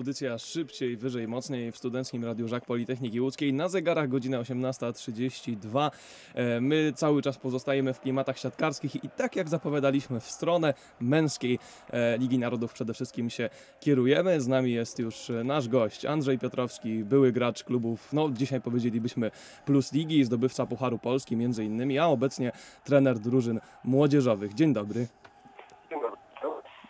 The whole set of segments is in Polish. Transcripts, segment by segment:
Audycja szybciej, wyżej, mocniej w Studenckim Radiu Żak Politechniki Łódzkiej. Na zegarach godzina 18.32. E, My cały czas pozostajemy w klimatach siatkarskich i tak jak zapowiadaliśmy w stronę męskiej e, Ligi Narodów przede wszystkim się kierujemy. Z nami jest już e, nasz gość Andrzej Piotrowski, były gracz klubów, no dzisiaj powiedzielibyśmy Plus Ligi, zdobywca Pucharu Polski między innymi, a obecnie trener drużyn młodzieżowych. Dzień dobry.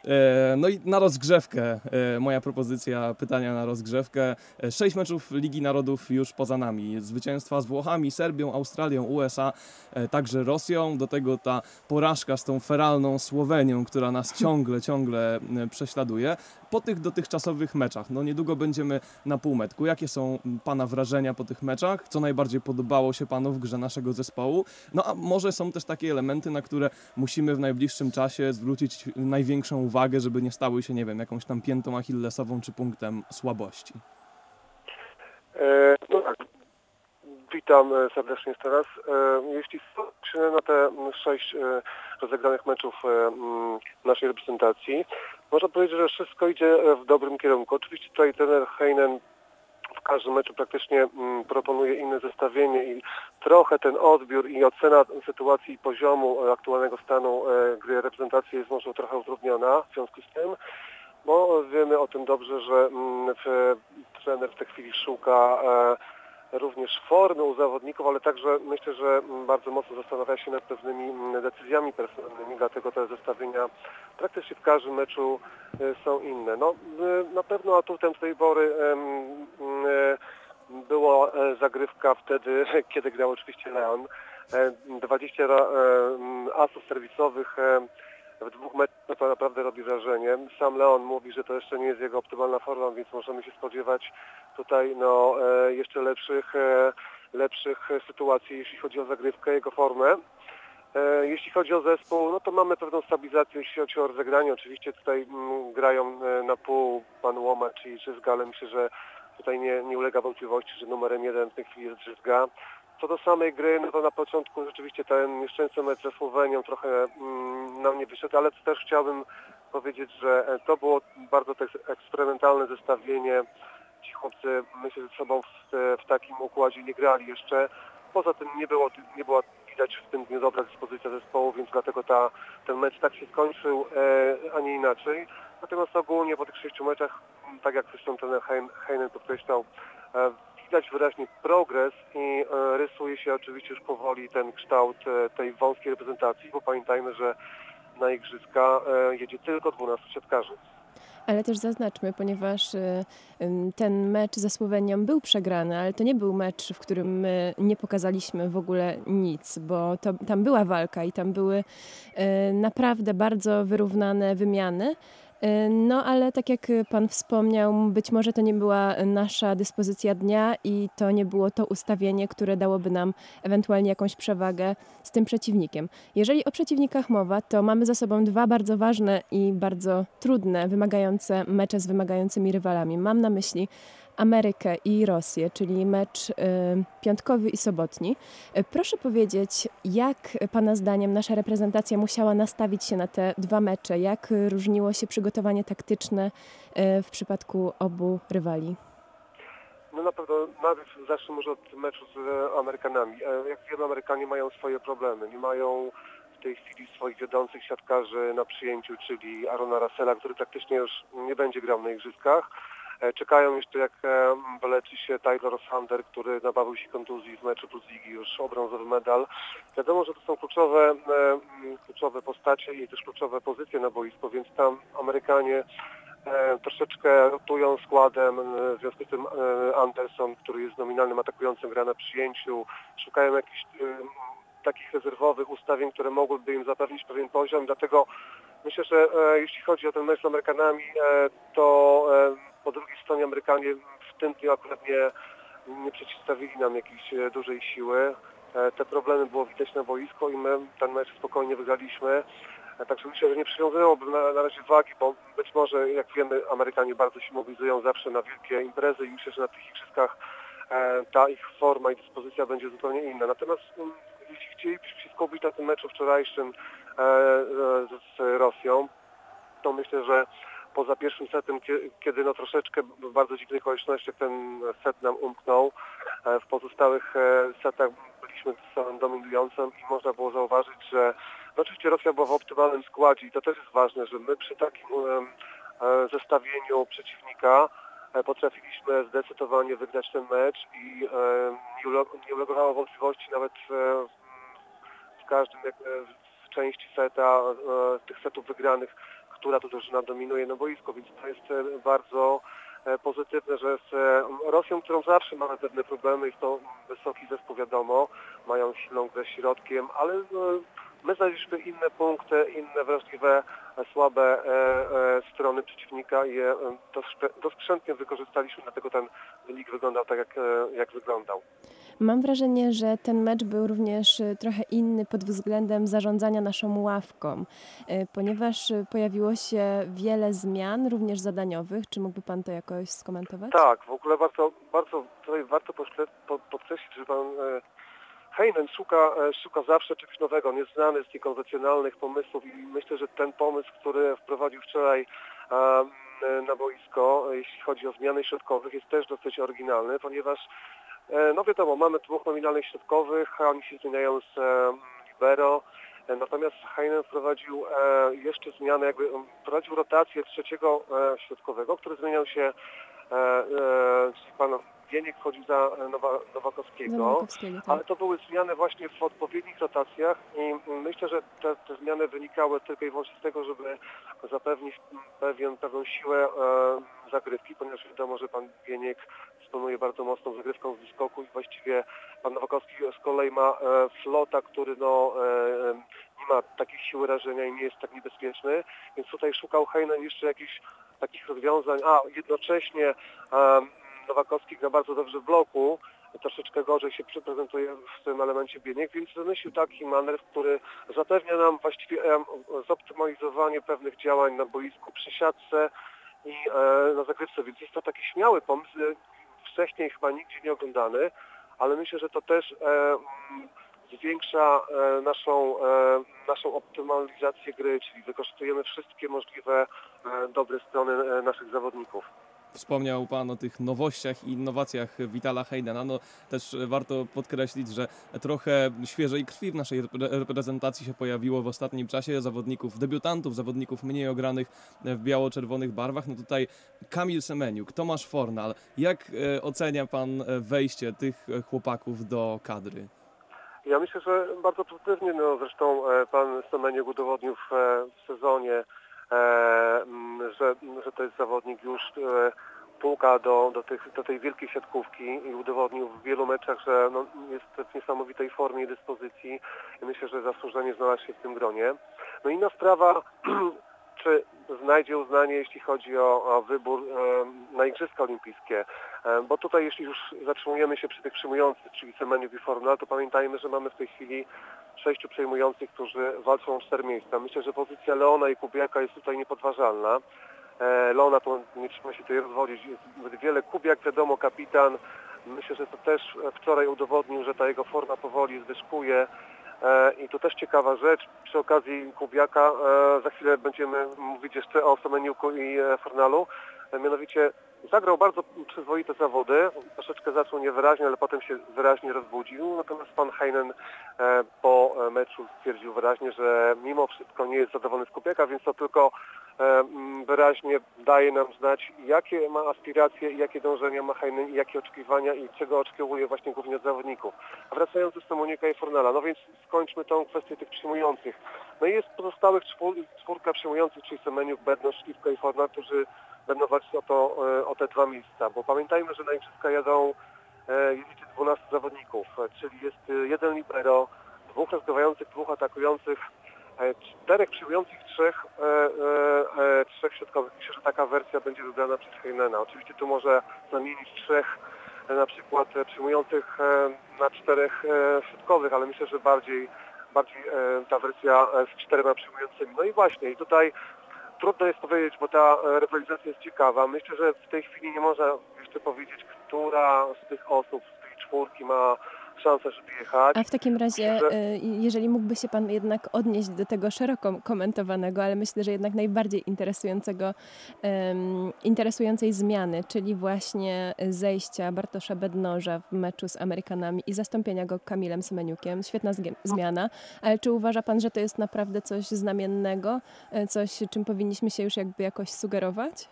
E, No i na rozgrzewkę, e, moja propozycja pytania na rozgrzewkę. E, Sześć meczów Ligi Narodów już poza nami. Zwycięstwa z Włochami, Serbią, Australią, USA, także Rosją. Do tego ta porażka z tą feralną Słowenią, która nas ciągle, ciągle prześladuje. Po tych dotychczasowych meczach, no niedługo będziemy na półmetku. Jakie są m, Pana wrażenia po tych meczach? Co najbardziej podobało się Panu w grze naszego zespołu? No a może są też takie elementy, na które musimy w najbliższym czasie zwrócić największą uwagę, żeby nie stały się, nie wiem, jakąś tam piętą achillesową czy punktem słabości. E, no tak. Witam serdecznie jeszcze raz. E, Jeśli się na te mm, sześć e, rozegranych meczów e, mm, naszej reprezentacji, można powiedzieć, że wszystko idzie e, w dobrym kierunku. Oczywiście tutaj trener Heinen w każdym meczu praktycznie mm, proponuje inne zestawienie i trochę ten odbiór i ocena sytuacji i poziomu aktualnego stanu e, gry reprezentacji jest może trochę utrudniona w związku z tym, bo wiemy o tym dobrze, że mm, trener w tej chwili szuka e, również formy u zawodników, ale także myślę, że bardzo mocno zastanawia się nad pewnymi decyzjami personalnymi, dlatego te zestawienia praktycznie w każdym meczu e, są inne. No, e, na pewno atutem tej pory e, była zagrywka wtedy, kiedy grał oczywiście Leon. E, 20 ra- e, mm, asów serwisowych w dwóch meczach no to naprawdę robi wrażenie. Sam Leon mówi, że to jeszcze nie jest jego optymalna forma, więc możemy się spodziewać tutaj no, e, jeszcze lepszych, e, lepszych sytuacji, jeśli chodzi o zagrywkę, jego formę. E, Jeśli chodzi o zespół, no to mamy pewną stabilizację, jeśli chodzi o rozegranie. Oczywiście tutaj mm, grają na pół pan Łomacz i Żyzga, ale myślę, że tutaj nie, nie ulega wątpliwości, że numerem jeden w tej chwili jest Żyzga. Co do samej gry, no to na początku rzeczywiście ten nieszczęsny mecz ze Słowenią trochę mm, nam nie wyszedł, ale też chciałbym powiedzieć, że e, to było bardzo eksperymentalne zestawienie. Ci chłopcy, myślę, ze sobą w, w takim układzie nie grali jeszcze. Poza tym nie było, nie była widać w tym dniu dobra dyspozycja zespołu, więc dlatego ta, ten mecz tak się skończył, e, a nie inaczej. Natomiast ogólnie po tych sześciu meczach, tak jak zresztą ten Hein- Heinen podkreślał, e, widać wyraźnie progres i e, rysuje się oczywiście już powoli ten kształt e, tej wąskiej reprezentacji, bo pamiętajmy, że na igrzyska e, jedzie tylko 12 siatkarzy. Ale też zaznaczmy, ponieważ ten mecz ze Słowenią był przegrany, ale to nie był mecz, w którym my nie pokazaliśmy w ogóle nic, bo to, tam była walka i tam były naprawdę bardzo wyrównane wymiany. Y, No, ale tak jak Pan wspomniał, być może to nie była nasza dyspozycja dnia i to nie było to ustawienie, które dałoby nam ewentualnie jakąś przewagę z tym przeciwnikiem. Jeżeli o przeciwnikach mowa, to mamy za sobą dwa bardzo ważne i bardzo trudne, wymagające mecze z wymagającymi rywalami. Mam na myśli Amerykę i Rosję, czyli mecz y, piątkowy i sobotni. Y, Proszę powiedzieć, jak Pana zdaniem nasza reprezentacja musiała nastawić się na te dwa mecze? Jak różniło się przygotowanie taktyczne y, w przypadku obu rywali? No na pewno zacznę może od meczu z e, Amerykanami. E, Jak wiemy, Amerykanie mają swoje problemy. Nie mają w tej chwili swoich wiodących siatkarzy na przyjęciu, czyli Arona Russella, który praktycznie już nie będzie grał na igrzyskach. E, Czekają jeszcze jak e, wyleczy się Taylor Sander, który nabawił się kontuzji w meczu plus ligi już o brązowy medal. Wiadomo, że to są kluczowe, e, kluczowe postacie i też kluczowe pozycje na boisku, więc tam Amerykanie troszeczkę rotują składem, w związku z tym Anderson, który jest nominalnym atakującym, gra na przyjęciu, szukają jakichś takich rezerwowych ustawień, które mogłyby im zapewnić pewien poziom, dlatego myślę, że jeśli chodzi o ten mecz z Amerykanami, to po drugiej stronie Amerykanie w tym dniu akurat nie, nie przeciwstawili nam jakiejś e, dużej siły. E, te problemy było widać na boisku i my ten mecz spokojnie wygraliśmy. E, Także myślę, że nie przywiązywałbym na, na razie wagi, bo być może, jak wiemy, Amerykanie bardzo się mobilizują zawsze na wielkie imprezy i myślę, że na tych igrzyskach ta ich forma i dyspozycja będzie zupełnie inna. Natomiast mm, jeśli chcielibyśmy się skupić na tym meczu wczorajszym z Rosją, to myślę, że poza pierwszym setem, kie- kiedy no troszeczkę w bardzo dziwnych okolicznościach ten set nam umknął, e, w pozostałych e, setach byliśmy samym dominującym i można było zauważyć, że no oczywiście Rosja była w optymalnym składzie i to też jest ważne, że my przy takim e, zestawieniu przeciwnika potrafiliśmy zdecydowanie wygrać ten mecz i nie uleg- nie ulegało wątpliwości nawet w każdym w części seta, tych setów wygranych, która to drużyna dominuje na boisku, więc to jest e, bardzo e, pozytywne, że z e, Rosją, którą zawsze mamy pewne problemy, jest to wysoki zespół wiadomo, mają silną grę środkiem, ale my znaleźliśmy inne punkty, inne wrażliwe, słabe strony przeciwnika i je doskrzę- doskrzętnie wykorzystaliśmy, dlatego ten wynik wyglądał tak, jak, jak wyglądał. Mam wrażenie, że ten mecz był również y, trochę inny pod względem zarządzania naszą ławką, y, ponieważ y, pojawiło się wiele zmian, również zadaniowych. Czy mógłby Pan to jakoś skomentować? Tak, w ogóle bardzo, bardzo tutaj warto podkre- po- podkreślić, że pan e, Heinen szuka, e, szuka zawsze czegoś nowego, on jest znany z niekonwencjonalnych pomysłów i myślę, że ten pomysł, który wprowadził wczoraj e, na boisko, jeśli chodzi o zmiany środkowych, jest też dosyć oryginalny, ponieważ no wiadomo, mamy dwóch nominalnych środkowych, oni się zmieniają z e, libero, E, Natomiast Heinen wprowadził e, jeszcze zmianę, jakby wprowadził rotację trzeciego e, środkowego, który zmieniał się, e, e, Wieniek wchodził za e, Nowa, Nowakowskiego. Nowakowskiego, tak. Ale to były zmiany właśnie w odpowiednich rotacjach i myślę, że te, te zmiany wynikały tylko i wyłącznie z tego, żeby zapewnić pewien, pewną siłę e, zagrywki, ponieważ wiadomo, że pan Wieniek dysponuje bardzo mocną zagrywką z wyskoku i właściwie pan Nowakowski z kolei ma e, flota, który no, e, nie ma takiej siły rażenia i nie jest tak niebezpieczny, więc tutaj szukał Heinen jeszcze jakichś takich rozwiązań, a jednocześnie Nowakowski gra bardzo dobrze w bloku, troszeczkę gorzej się prezentuje w tym elemencie biegniek, więc wymyślił taki manewr, który zapewnia nam właściwie zoptymalizowanie pewnych działań na boisku przy siatce i e, na zagrywce, więc jest to taki śmiały pomysł, e, wcześniej chyba nigdzie nie oglądany, ale myślę, że to też e, mm, zwiększa naszą, naszą optymalizację gry, czyli wykorzystujemy wszystkie możliwe dobre strony naszych zawodników. Wspomniał Pan o tych nowościach i innowacjach Witala Heidena. No też warto podkreślić, że trochę świeżej krwi w naszej repre- reprezentacji się pojawiło w ostatnim czasie. Zawodników, debiutantów, zawodników mniej ogranych w biało-czerwonych barwach. No tutaj Kamil Semeniuk, Tomasz Fornal. Jak e, ocenia Pan e, wejście tych e, chłopaków do kadry? Ja myślę, że bardzo pozytywnie, no zresztą pan Semeniuk udowodnił w, sezonie, że, że to jest zawodnik już e, puka do, do, tych, do tej wielkiej siatkówki i udowodnił w wielu meczach, że no, jest w niesamowitej formie i dyspozycji i myślę, że zasłużenie znalazł się w tym gronie. No inna sprawa, czy znajdzie uznanie, jeśli chodzi o, o wybór e, na Igrzyska Olimpijskie. Bo tutaj, jeśli już zatrzymujemy się przy tych przyjmujących, czyli Semeniuk i Fornal, to pamiętajmy, że mamy w tej chwili sześciu przejmujących, którzy walczą o cztery miejsca. Myślę, że pozycja Leona i Kubiaka jest tutaj niepodważalna. E, Leona to nie trzeba się tutaj rozwodzić. Jest zbyt wiele. Kubiak, wiadomo, kapitan. Myślę, że to też wczoraj udowodnił, że ta jego forma powoli zwyżkuje. E, I to też ciekawa rzecz. Przy okazji Kubiaka e, za chwilę będziemy mówić jeszcze o Semeniuku i e, Fornalu. Mianowicie zagrał bardzo przyzwoite zawody. Troszeczkę zaczął niewyraźnie, ale potem się wyraźnie rozbudził. Natomiast pan Heinen po meczu stwierdził wyraźnie, że mimo wszystko nie jest zadowolony z Kubiaka, więc to tylko wyraźnie daje nam znać, jakie ma aspiracje jakie dążenia ma Heinen jakie oczekiwania i czego oczekuje właśnie głównie od zawodników. A wracając do Samonika i Fornala, no więc skończmy tą kwestię tych przyjmujących. No i jest pozostałych czwór, czwórka przyjmujących, czyli Semeniuk, Bednosz, Śliwka i Fornal, którzy będą walczyć o, to, e, o te dwa miejsca, bo pamiętajmy, że na Igrzyska jadą e, jedziecie 12 zawodników, e, czyli jest e, jeden libero, dwóch rozgrywających, dwóch atakujących, e, czterech przyjmujących, trzech, e, e, e, trzech środkowych. Myślę, że taka wersja będzie wybrana przez Heinena. Oczywiście tu może zamienić trzech e, na przykład e, przyjmujących e, na czterech e, środkowych, ale myślę, że bardziej bardziej e, ta wersja e, z czterema przyjmującymi. No i właśnie, i tutaj trudno jest powiedzieć, bo ta e, rywalizacja jest ciekawa. Myślę, że w tej chwili nie można jeszcze powiedzieć, która z tych osób, z tej czwórki ma żeby jechać. A w takim razie, że- y, jeżeli mógłby się Pan jednak odnieść do tego szeroko komentowanego, ale myślę, że jednak najbardziej interesującego, em, interesującej zmiany, czyli właśnie zejścia Bartosza Bednoża w meczu z Amerykanami i zastąpienia go Kamilem Semeniukiem. Świetna zmiana, ale czy uważa Pan, że to jest naprawdę coś znamiennego, e, coś, czym powinniśmy się już jakby jakoś sugerować?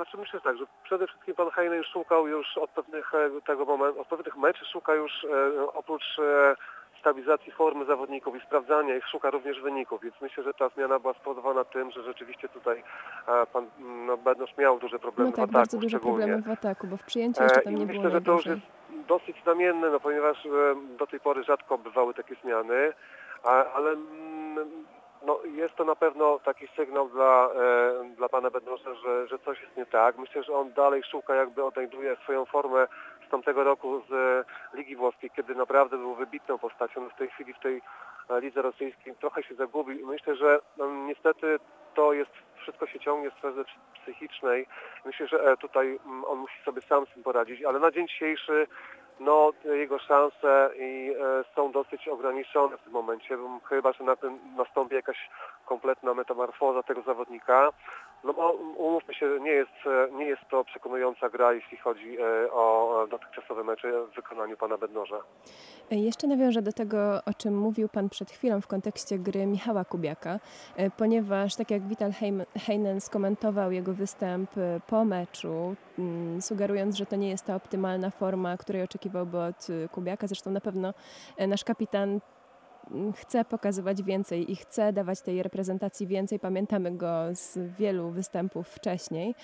Znaczy myślę że tak, że przede wszystkim pan Heine już szukał już od pewnych e, tego momentu, od pewnych meczy szuka już e, oprócz e, stabilizacji formy zawodników i sprawdzania ich szuka również wyników, więc myślę, że ta zmiana była spowodowana tym, że rzeczywiście tutaj e, pan no, Bednosz miał duże problemy No tak, w ataku bardzo duże problemy w ataku, bo w przyjęciu jeszcze E, tam I nie było myślę, że to już jest dosyć znamienne, no ponieważ do tej pory rzadko bywały takie zmiany, ale mm, no, jest to na pewno taki sygnał dla, e, dla pana Bednosza, że, że coś jest nie tak. Myślę, że on dalej szuka, jakby odnajduje swoją formę z tamtego roku z e, Ligi Włoskiej, kiedy naprawdę był wybitną postacią. W tej chwili w tej e, lidze rosyjskiej trochę się zagubił i myślę, że no, niestety to jest wszystko się ciągnie w sferze psychicznej. Myślę, że e, tutaj mm, on musi sobie sam z tym poradzić, ale na dzień dzisiejszy no, jego szanse i, e, są dosyć ograniczone w tym momencie, chyba, że na tym nastąpi jakaś kompletna metamorfoza tego zawodnika. No bo umówmy się, nie jest, e, nie jest to przekonująca gra, jeśli chodzi e, o dotychczasowe mecze w wykonaniu pana Bednoża. E, Jeszcze nawiążę do tego, o czym mówił Pan przed chwilą w kontekście gry Michała Kubiaka, ponieważ tak jak Vital Heinen skomentował jego występ po meczu, mm, sugerując, że to nie jest ta optymalna forma, której oczekiwałby od Kubiaka. Zresztą na pewno nasz kapitan chce pokazywać więcej i chce dawać tej reprezentacji więcej. Pamiętamy go z wielu występów wcześniej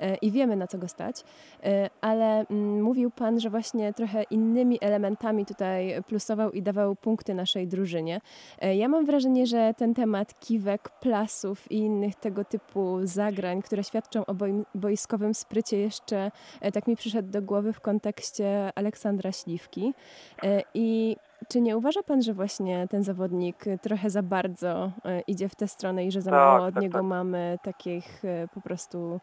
e, i wiemy na co go stać, E, ale mm, mówił Pan, że właśnie trochę innymi elementami tutaj plusował i dawał punkty naszej drużynie. E, Ja mam wrażenie, że ten temat kiwek, plasów i innych tego typu zagrań, które świadczą o boi- boiskowym sprycie jeszcze tak mi przyszedł do głowy w kontekście Aleksandra Śliwki. I czy nie uważa Pan, że właśnie ten zawodnik trochę za bardzo e, idzie w tę stronę i że za Tak, mało od tak, niego tak. mamy takich e, po prostu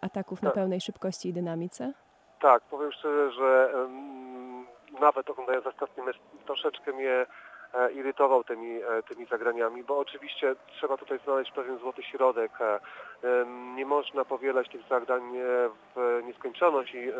ataków na Tak. pełnej szybkości i dynamice? Tak, powiem szczerze, że em, nawet oglądając ostatni mecz troszeczkę mnie irytował tymi, e, tymi zagraniami, bo oczywiście trzeba tutaj znaleźć pewien złoty środek. E, nie można powielać tych zagrań e, w nieskończoność i e,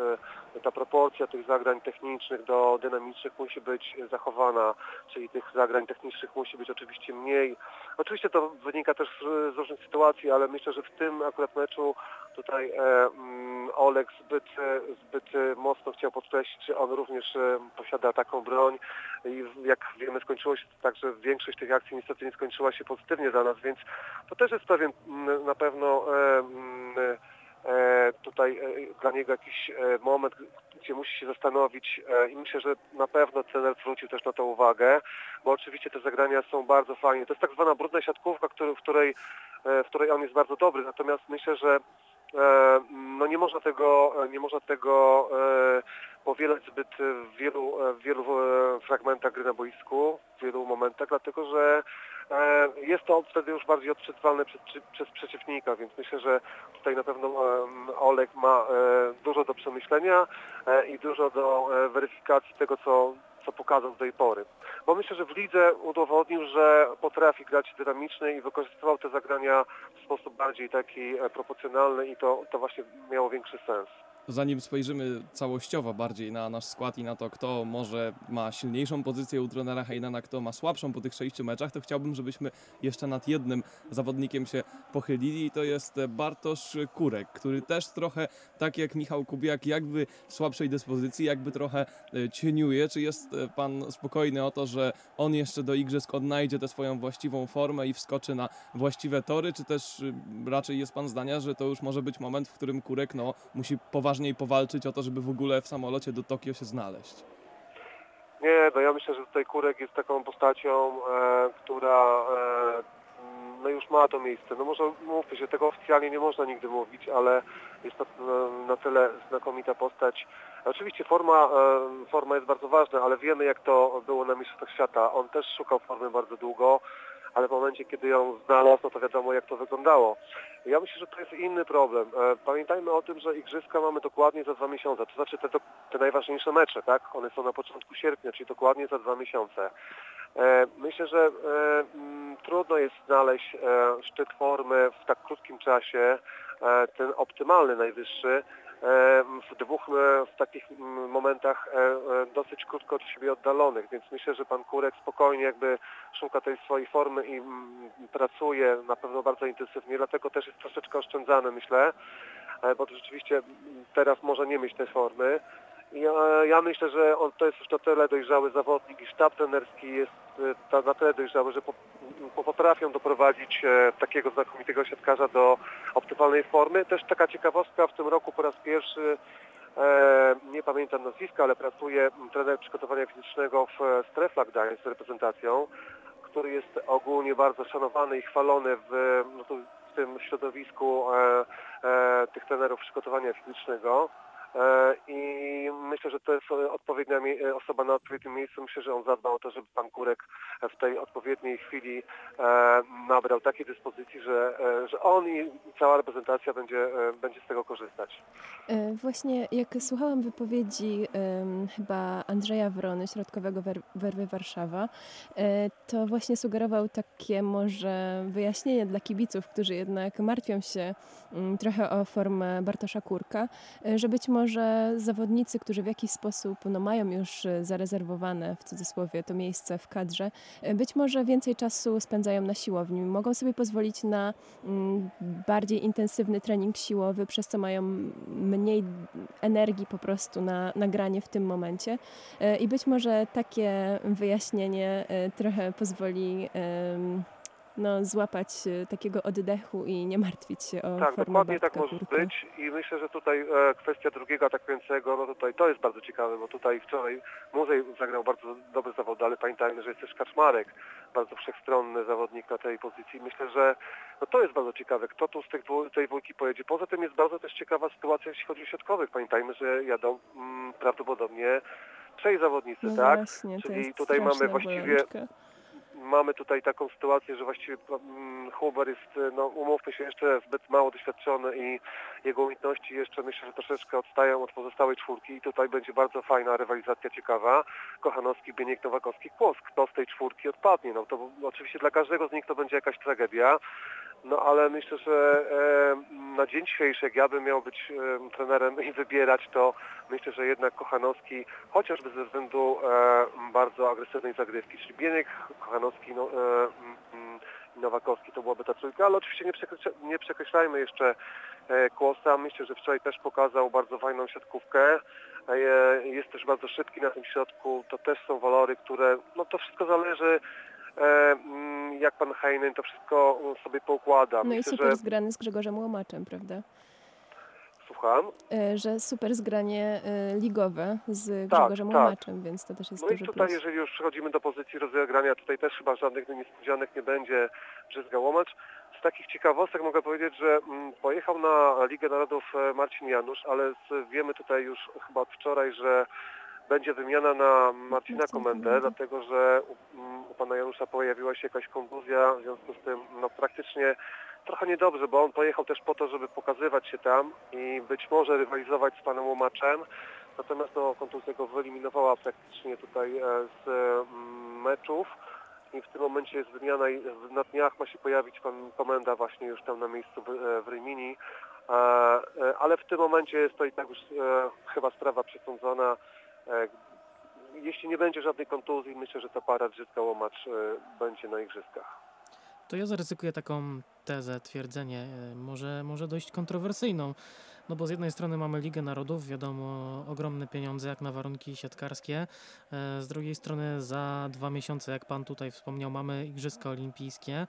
ta proporcja tych zagrań technicznych do dynamicznych musi być zachowana, czyli tych zagrań technicznych musi być oczywiście mniej. Oczywiście to wynika też z różnych sytuacji, ale myślę, że w tym akurat meczu tutaj e, mm, Olek zbyt, e, zbyt e, mocno chciał podkreślić, że on również posiada taką broń i jak wiemy skończyło się tak, że większość tych akcji niestety nie skończyła się pozytywnie dla nas, więc to też jest pewien na pewno tutaj dla niego jakiś moment, gdzie musi się zastanowić i myślę, że na pewno trener zwrócił też na to uwagę, bo oczywiście te zagrania są bardzo fajne. To jest tak zwana brudna siatkówka, w, której, w której on jest bardzo dobry, natomiast myślę, że no nie można tego, nie można tego e, powielać zbyt w wielu, e, w wielu e, fragmentach gry na boisku, w wielu momentach, dlatego że e, jest to wtedy już bardziej odczytywalne przez, przez przeciwnika, więc myślę, że tutaj na pewno Olek ma e, dużo do przemyślenia e, i dużo do e, weryfikacji tego, co, co pokazał do tej pory. Bo myślę, że w lidze udowodnił, że potrafi grać dynamicznie i wykorzystywał te zagrania w sposób bardziej taki e, proporcjonalny i to, to właśnie miało większy sens. Zanim spojrzymy całościowo bardziej na nasz skład i na to, kto może ma silniejszą pozycję u trenera Heinena, kto ma słabszą po tych sześciu meczach, to chciałbym, żebyśmy jeszcze nad jednym zawodnikiem się pochylili i to jest Bartosz Kurek, który też trochę, tak jak Michał Kubiak, jakby w słabszej dyspozycji, jakby trochę e, cieniuje. Czy jest e, pan spokojny o to, że on jeszcze do igrzysk odnajdzie tę swoją właściwą formę i wskoczy na właściwe tory, czy też y, raczej jest pan zdania, że to już może być moment, w którym Kurek no, musi poważniej powalczyć o to, żeby w ogóle w samolocie do Tokio się znaleźć? Nie, no ja myślę, że tutaj Kurek jest taką postacią, e, która e, no już ma to miejsce. No może mówmy się, tego oficjalnie nie można nigdy mówić, ale jest to no, na tyle znakomita postać. Oczywiście forma, e, forma jest bardzo ważna, ale wiemy jak to było na Mistrzostwach Świata. On też szukał formy bardzo długo, ale w momencie, kiedy ją znalazł, no to wiadomo jak to wyglądało. Ja myślę, że to jest inny problem. E, Pamiętajmy o tym, że igrzyska mamy dokładnie za dwa miesiące, to znaczy te, te najważniejsze mecze, tak? One są na początku sierpnia, czyli dokładnie za dwa miesiące. E, Myślę, że e, trudno jest znaleźć szczyt formy w tak krótkim czasie, ten optymalny, najwyższy, w dwóch w takich momentach dosyć krótko od siebie oddalonych, więc myślę, że pan Kurek spokojnie jakby szuka tej swojej formy i pracuje na pewno bardzo intensywnie, dlatego też jest troszeczkę oszczędzany, myślę, e, bo rzeczywiście teraz może nie mieć tej formy. E, Ja myślę, że on to jest już na tyle dojrzały zawodnik i sztab trenerski jest e, na tyle dojrzały, że po, po, potrafią doprowadzić e, takiego znakomitego siatkarza do optymalnej formy. Też taka ciekawostka, w tym roku po raz pierwszy, e, nie pamiętam nazwiska, ale pracuje trener przygotowania fizycznego w Strefla Gdańsk z reprezentacją, który jest ogólnie bardzo szanowany i chwalony w, no w tym środowisku tych trenerów przygotowania fizycznego. E, I myślę, że to jest odpowiednia e, osoba na odpowiednim miejscu. Myślę, że on zadbał o to, żeby pan Kurek w tej odpowiedniej chwili e, nabrał takiej dyspozycji, że, że on i cała reprezentacja będzie, będzie z tego korzystać. Właśnie jak słuchałam wypowiedzi chyba Andrzeja Wrony, środkowego wer- Werwy Warszawa, to właśnie sugerował takie może wyjaśnienie dla kibiców, którzy jednak martwią się mm, trochę o formę Bartosza Kurka, że być może zawodnicy, którzy w jakiś sposób no, mają już e, zarezerwowane w cudzysłowie to miejsce w kadrze, e, być może więcej czasu spędzają na siłowni, mogą sobie pozwolić na mm, bardziej intensywny trening siłowy, przez co mają mniej energii po prostu na, na granie w tym momencie. E, I być może takie wyjaśnienie trochę pozwoli no, złapać e, takiego oddechu i nie martwić się o Tak, dokładnie tak może być i myślę, że tutaj e, kwestia drugiego atakującego, no tutaj to jest bardzo ciekawe, bo tutaj wczoraj Murzej zagrał bardzo dobry zawód, ale pamiętajmy, że jest też Kaczmarek, bardzo wszechstronny zawodnik na tej pozycji. Myślę, że no to jest bardzo ciekawe, kto tu z tych dwu, tej dwójki pojedzie. Poza tym jest bardzo też ciekawa sytuacja, jeśli chodzi o środkowych. Pamiętajmy, że jadą mm, prawdopodobnie trzej zawodnicy, No tak? właśnie, Czyli tutaj mamy właściwie bolączka. Mamy tutaj taką sytuację, że właściwie mm, Huber jest, e, no umówmy się, jeszcze zbyt mało doświadczony i jego umiejętności jeszcze myślę, że troszeczkę odstają od pozostałej czwórki i tutaj będzie bardzo fajna rywalizacja ciekawa. Kochanowski, Bieniek, Nowakowski, Kłos. Kto z tej czwórki odpadnie? No to oczywiście dla każdego z nich to będzie jakaś tragedia. No ale myślę, że e, na dzień dzisiejszy, jak ja bym miał być e, trenerem i wybierać, to myślę, że jednak Kochanowski, chociażby ze względu e, bardzo agresywnej zagrywki, czyli Bieniek, Kochanowski no, Nowakowski to byłaby ta trójka, ale oczywiście nie, przekreśla, nie przekreślajmy jeszcze Kłosa. Myślę, że wczoraj też pokazał bardzo fajną siatkówkę. Jest też bardzo szybki na tym środku. To też są walory, które, no to wszystko zależy jak pan Heinen to wszystko mm, sobie poukłada. No i Myślę, super że zgrany z Grzegorzem Łomaczem, prawda? słucham. E, Że super zgranie e, ligowe z Tak, Grzegorzem tak. Łomaczem, więc to też jest No i tutaj, plus. jeżeli już przechodzimy do pozycji rozegrania, tutaj też chyba żadnych niespodzianek nie będzie Brzyzga Łomacz. Z takich ciekawostek mogę powiedzieć, że mm, pojechał na Ligę Narodów e, Marcin Janusz, ale wiemy tutaj już chyba od wczoraj, że będzie wymiana na Marcina Komendę, dlatego że u, mm, u pana Janusza pojawiła się jakaś kontuzja, w związku z tym no, praktycznie trochę niedobrze, bo on pojechał też po to, żeby pokazywać się tam i być może rywalizować z panem Łomaczem. Natomiast no, kontuzja go wyeliminowała praktycznie tutaj e, z mm, meczów i w tym momencie jest wymiana i na dniach ma się pojawić pan komenda właśnie już tam na miejscu w, e, w Rymini. E, ale w tym momencie jest to i tak już chyba sprawa przesądzona. E, jeśli nie będzie żadnej kontuzji, myślę, że ta para Drzyska Łomacz e, będzie na igrzyskach. To ja zaryzykuję taką tezę, twierdzenie, e, może, może dość kontrowersyjną. No bo z jednej strony mamy Ligę Narodów, wiadomo, ogromne pieniądze jak na warunki siatkarskie. Z drugiej strony za dwa miesiące, jak pan tutaj wspomniał, mamy Igrzyska Olimpijskie.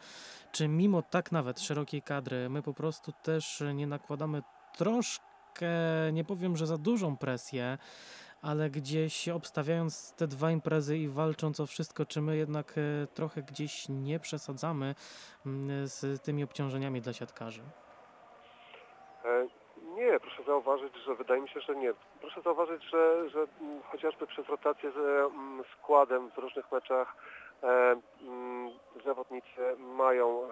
Czy mimo tak nawet szerokiej kadry, my po prostu też nie nakładamy troszkę, nie powiem, że za dużą presję ale gdzieś obstawiając te dwa imprezy i walcząc o wszystko, czy my jednak e, trochę gdzieś nie przesadzamy mm, z tymi obciążeniami dla siatkarzy? E, Nie, proszę zauważyć, że wydaje mi się, że nie. Proszę zauważyć, że, że mm, chociażby przez rotację z mm, składem w różnych meczach e, zawodnicy mają,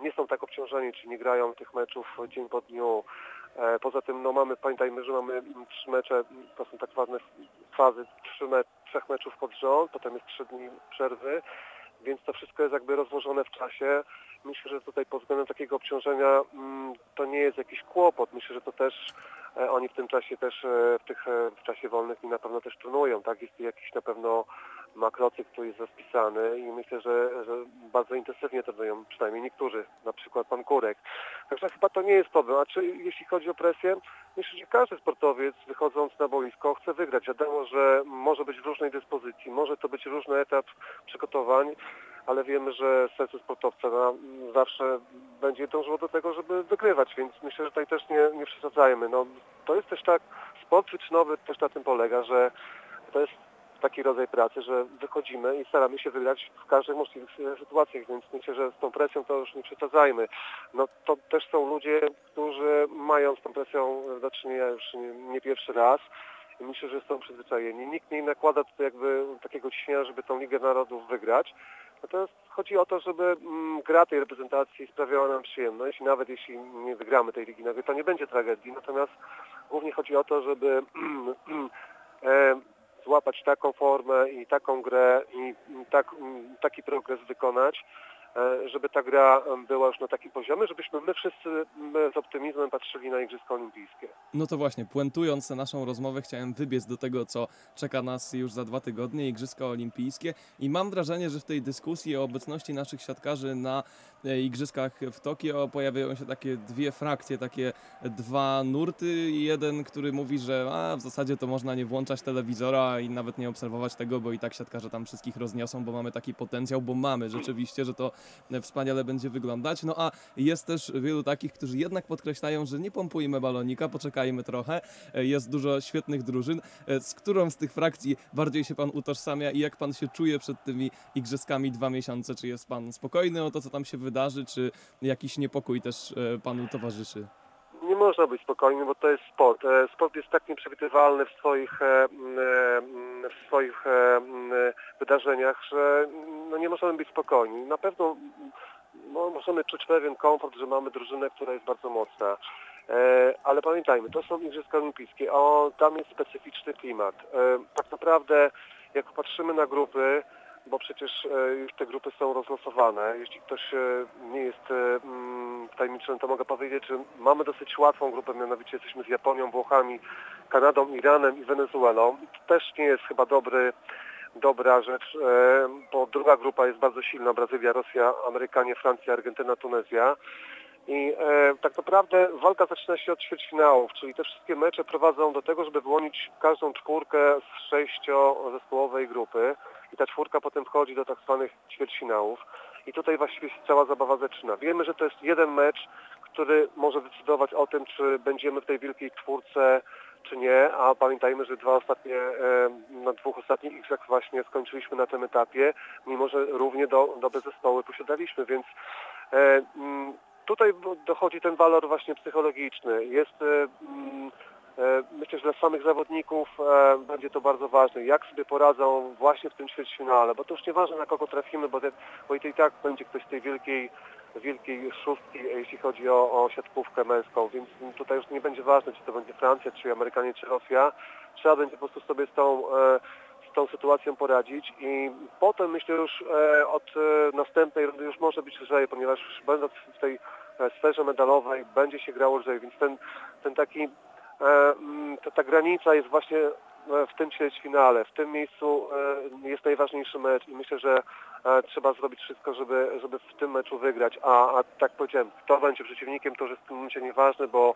nie są tak obciążeni, czy nie grają tych meczów dzień po dniu. E, Poza tym no mamy, pamiętajmy, że mamy trzy mecze, to są tak zwane fazy trzy me, trzech meczów pod rząd, potem jest trzy dni przerwy, więc to wszystko jest jakby rozłożone w czasie. Myślę, że tutaj pod względem takiego obciążenia mm, to nie jest jakiś kłopot. Myślę, że to też e, oni w tym czasie też e, w tych w czasie wolnych i na pewno też trenują, tak? Jest jakiś na pewno makrocyk, który jest rozpisany i myślę, że, że bardzo intensywnie trenują, przynajmniej niektórzy, na przykład pan Kurek. Także chyba to nie jest problem. A czy jeśli chodzi o presję, myślę, że każdy sportowiec wychodząc na boisko chce wygrać. Wiadomo, że może być w różnej dyspozycji, może to być różny etap przygotowań, ale wiemy, że serce sportowca zawsze będzie dążyło do tego, żeby wygrywać, więc myślę, że tutaj też nie, nie przesadzajmy. No, to jest też tak, sport wyczynowy też na tym polega, że to jest taki rodzaj pracy, że wychodzimy i staramy się wygrać w każdych możliwych sytuacjach, więc myślę, że z tą presją to już nie przesadzajmy. No to też są ludzie, którzy mają z tą presją do czynienia już nie, nie pierwszy raz i myślę, że są przyzwyczajeni. Nikt nie nakłada tutaj jakby takiego ciśnienia, żeby tą Ligę Narodów wygrać. Natomiast chodzi o to, żeby mm, gra tej reprezentacji sprawiała nam przyjemność nawet jeśli nie wygramy tej Ligi to nie będzie tragedii. Natomiast głównie chodzi o to, żeby e, złapać taką formę i taką grę i tak, taki progres wykonać, żeby ta gra była już na takim poziomie, żebyśmy my wszyscy my z optymizmem patrzyli na Igrzyska Olimpijskie. No to właśnie, puentując naszą rozmowę, chciałem wybiec do tego, co czeka nas już za dwa tygodnie, Igrzyska Olimpijskie. I mam wrażenie, że w tej dyskusji o obecności naszych siatkarzy na e, Igrzyskach w Tokio pojawiają się takie dwie frakcje, takie dwa nurty. Jeden, który mówi, że a, w zasadzie to można nie włączać telewizora i nawet nie obserwować tego, bo i tak siatkarze tam wszystkich rozniosą, bo mamy taki potencjał, bo mamy rzeczywiście, że to e, wspaniale będzie wyglądać. No a jest też wielu takich, którzy jednak podkreślają, że nie pompujmy balonika, poczekajmy trochę. Jest dużo świetnych drużyn. Z którą z tych frakcji bardziej się pan utożsamia i jak pan się czuje przed tymi igrzyskami dwa miesiące? Czy jest pan spokojny o to, co tam się wydarzy, czy jakiś niepokój też e, panu towarzyszy? Można być spokojnym, bo to jest sport. E, Sport jest tak nieprzewidywalny w swoich, e, e, w swoich wydarzeniach, że no nie możemy być spokojni. Na pewno no, możemy czuć pewien komfort, że mamy drużynę, która jest bardzo mocna. Ale pamiętajmy, to są Igrzyska Olimpijskie, a tam jest specyficzny klimat. Tak naprawdę, jak popatrzymy na grupy, bo przecież e, już te grupy są rozlosowane. Jeśli ktoś e, nie jest e, mm, tajemniczym, to mogę powiedzieć, że mamy dosyć łatwą grupę, mianowicie jesteśmy z Japonią, Włochami, Kanadą, Iranem i Wenezuelą. To też nie jest chyba dobry, dobra rzecz, bo druga grupa jest bardzo silna, Brazylia, Rosja, Amerykanie, Francja, Argentyna, Tunezja. I e, tak naprawdę walka zaczyna się od ćwierćfinałów, czyli te wszystkie mecze prowadzą do tego, żeby wyłonić każdą czwórkę z sześciozespołowej grupy i ta czwórka potem wchodzi do tak zwanych ćwierćfinałów. I tutaj właściwie się cała zabawa zaczyna. Wiemy, że to jest jeden mecz, który może decydować o tym, czy będziemy w tej wielkiej czwórce, czy nie, a pamiętajmy, że dwa ostatnie, na dwóch ostatnich igrzyskach właśnie skończyliśmy na tym etapie, mimo że równie do, dobre zespoły posiadaliśmy, więc tutaj dochodzi ten walor właśnie psychologiczny. Jest, myślę, że dla samych zawodników e, będzie to bardzo ważne, jak sobie poradzą właśnie w tym ćwierćfinale, bo to już nieważne na kogo trafimy, bo, te, bo i to i tak będzie ktoś z tej wielkiej, wielkiej szóstki, jeśli chodzi o, o siatkówkę męską, więc tutaj już nie będzie ważne, czy to będzie Francja, czy Amerykanie, czy Rosja. Trzeba będzie po prostu sobie z tą e, z tą sytuacją poradzić i potem myślę już e, od e, następnej rundy już może być lżej, ponieważ już będąc w tej e, sferze medalowej będzie się grało lżej, więc ten, ten taki, e, ta, ta granica jest właśnie e, w tym ćwierćfinale, w tym miejscu e, jest najważniejszy mecz i myślę, że e, trzeba zrobić wszystko, żeby, żeby w tym meczu wygrać, a, a tak powiedziałem, kto będzie przeciwnikiem, to już jest w tym momencie nieważne, bo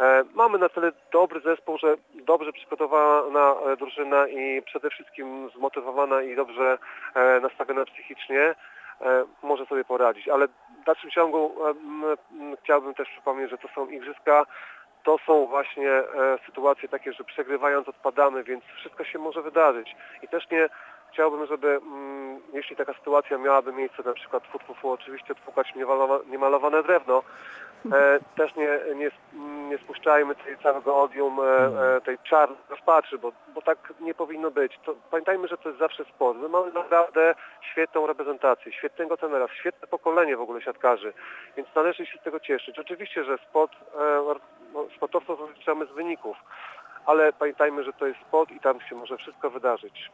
E, Mamy na tyle dobry zespół, że dobrze przygotowana e, drużyna i przede wszystkim zmotywowana i dobrze e, nastawiona psychicznie e, może sobie poradzić. Ale w dalszym ciągu e, chciałbym też przypomnieć, że to są igrzyska to są właśnie e, sytuacje takie, że przegrywając odpadamy, więc wszystko się może wydarzyć. I też nie chciałbym, żeby mm, jeśli taka sytuacja miałaby miejsce, na przykład fu, fu, fu oczywiście niemalowa- niemalowane drewno, też nie, nie, nie spuszczajmy tej całego odium e, e, tej czarnej rozpaczy, bo, bo tak nie powinno być. To, pamiętajmy, że to jest zawsze sport. My mamy naprawdę świetną reprezentację, świetnego trenera, świetne pokolenie w ogóle siatkarzy, więc należy się z tego cieszyć. Oczywiście, że sport, e, no, sportowców rozliczamy z wyników, ale pamiętajmy, że to jest sport i tam się może wszystko wydarzyć.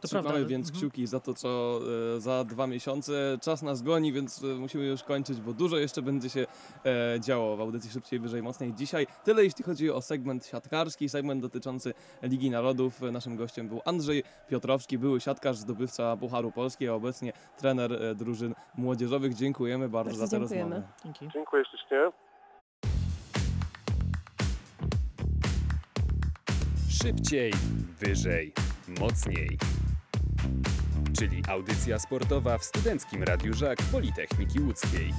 To Trzymamy prawda. więc Mhm. kciuki za to, co e, za dwa miesiące. Czas nas goni, więc e, musimy już kończyć, bo dużo jeszcze będzie się e, działo w audycji Szybciej, Wyżej, Mocniej. Dzisiaj tyle, jeśli chodzi o segment siatkarski, segment dotyczący Ligi Narodów. Naszym gościem był Andrzej Piotrowski, były siatkarz, zdobywca Pucharu Polski, a obecnie trener drużyn młodzieżowych. Dziękujemy bardzo, Bardzo za tę dziękujemy. rozmowę. Dzięki. Dziękuję ślicznie. Szybciej, wyżej, mocniej. Czyli audycja sportowa w Studenckim Radiu Żak Politechniki Łódzkiej.